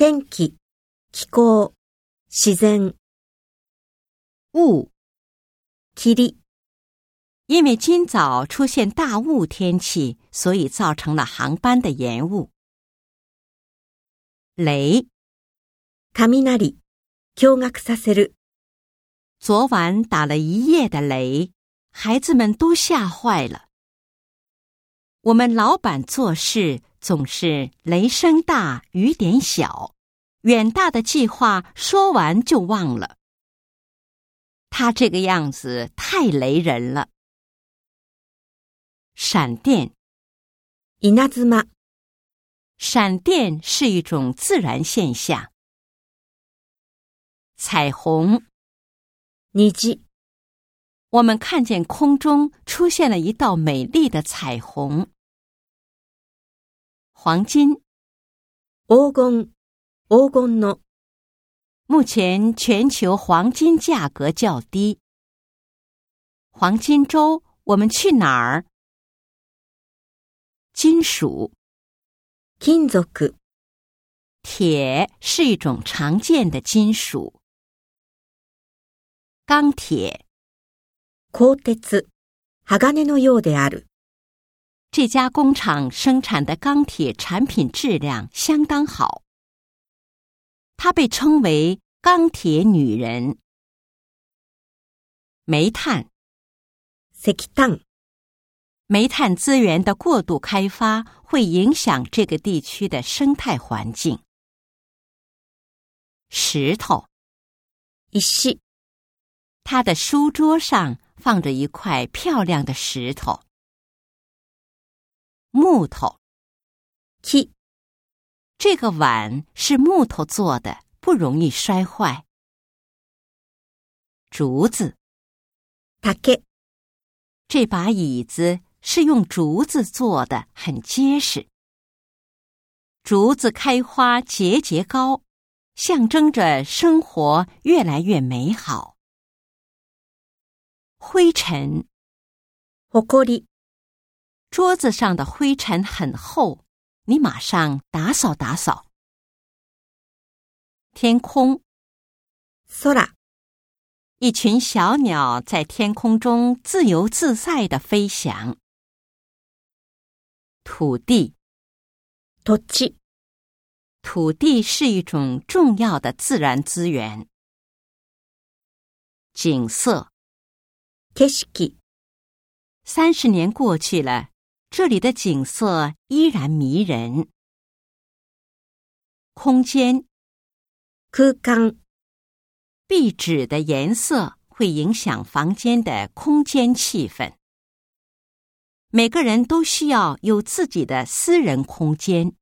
天気、気候、自然、雾，霧、因为今早出现大雾天气，所以造成了航班的延误。雷，雷、驚愕させる。昨晚打了一夜的雷，孩子们都吓坏了。我们老板做事 总是雷声大雨点小，远大的计划说完就忘了。他这个样子太雷人了。闪电，稲妻。闪电是一种自然现象。彩虹，虹。我们看见空中出现了一道美丽的彩虹。黄金，黄金，黄金の。目前全球黄金价格较低。黄金周，我们去哪儿？金属。金属，铁是一种常见的金属。钢铁，鋼鉄、鋼のようである。 这家工厂生产的钢铁产品质量相当好。她被称为“钢铁女人”。煤炭，石炭。煤炭资源的过度开发会影响这个地区的生态环境。石头，石，他的书桌上放着一块漂亮的石头。木头，木，这个碗是木头做的，不容易摔坏。竹子，竹，这把椅子。是用竹子。做的，很结实。竹子。开花节节高，象征着生活越来越美好。灰尘，火锅里，桌子上的灰尘很厚，你马上打扫打扫。天空，空，一群小鸟在天空中自由自在的飞翔。土地，土地，土地是一种重要的自然资源。景色，景色。三十年过去了，这里的景色依然迷人。空间，空間。壁纸的颜色会影响房间的空间气氛。每个人都需要有自己的私人空间。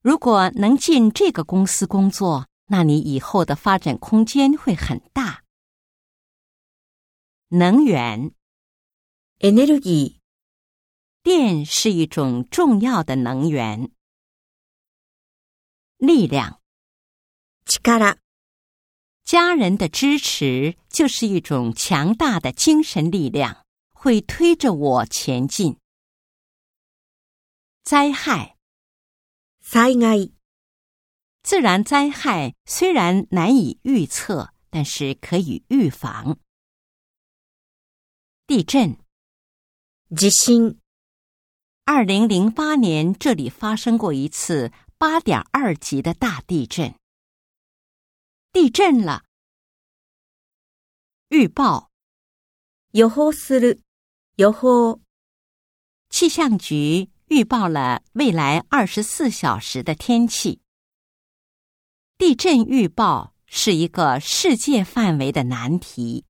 如果能进这个公司工作，那你以后的发展空间会很大。能源，energy，电是一种重要的能源。力量，力，家人的支持就是一种强大的精神力量。会推着我前进。灾害，灾害，自然灾害虽然难以预测，但是可以预防。地震，地震。二零零八年，这里发生过一次八点二级的大地震。地震了。预报，予報する。予报，气象局预报了未来二十四小时的天气。地震预报是一个世界范围的难题。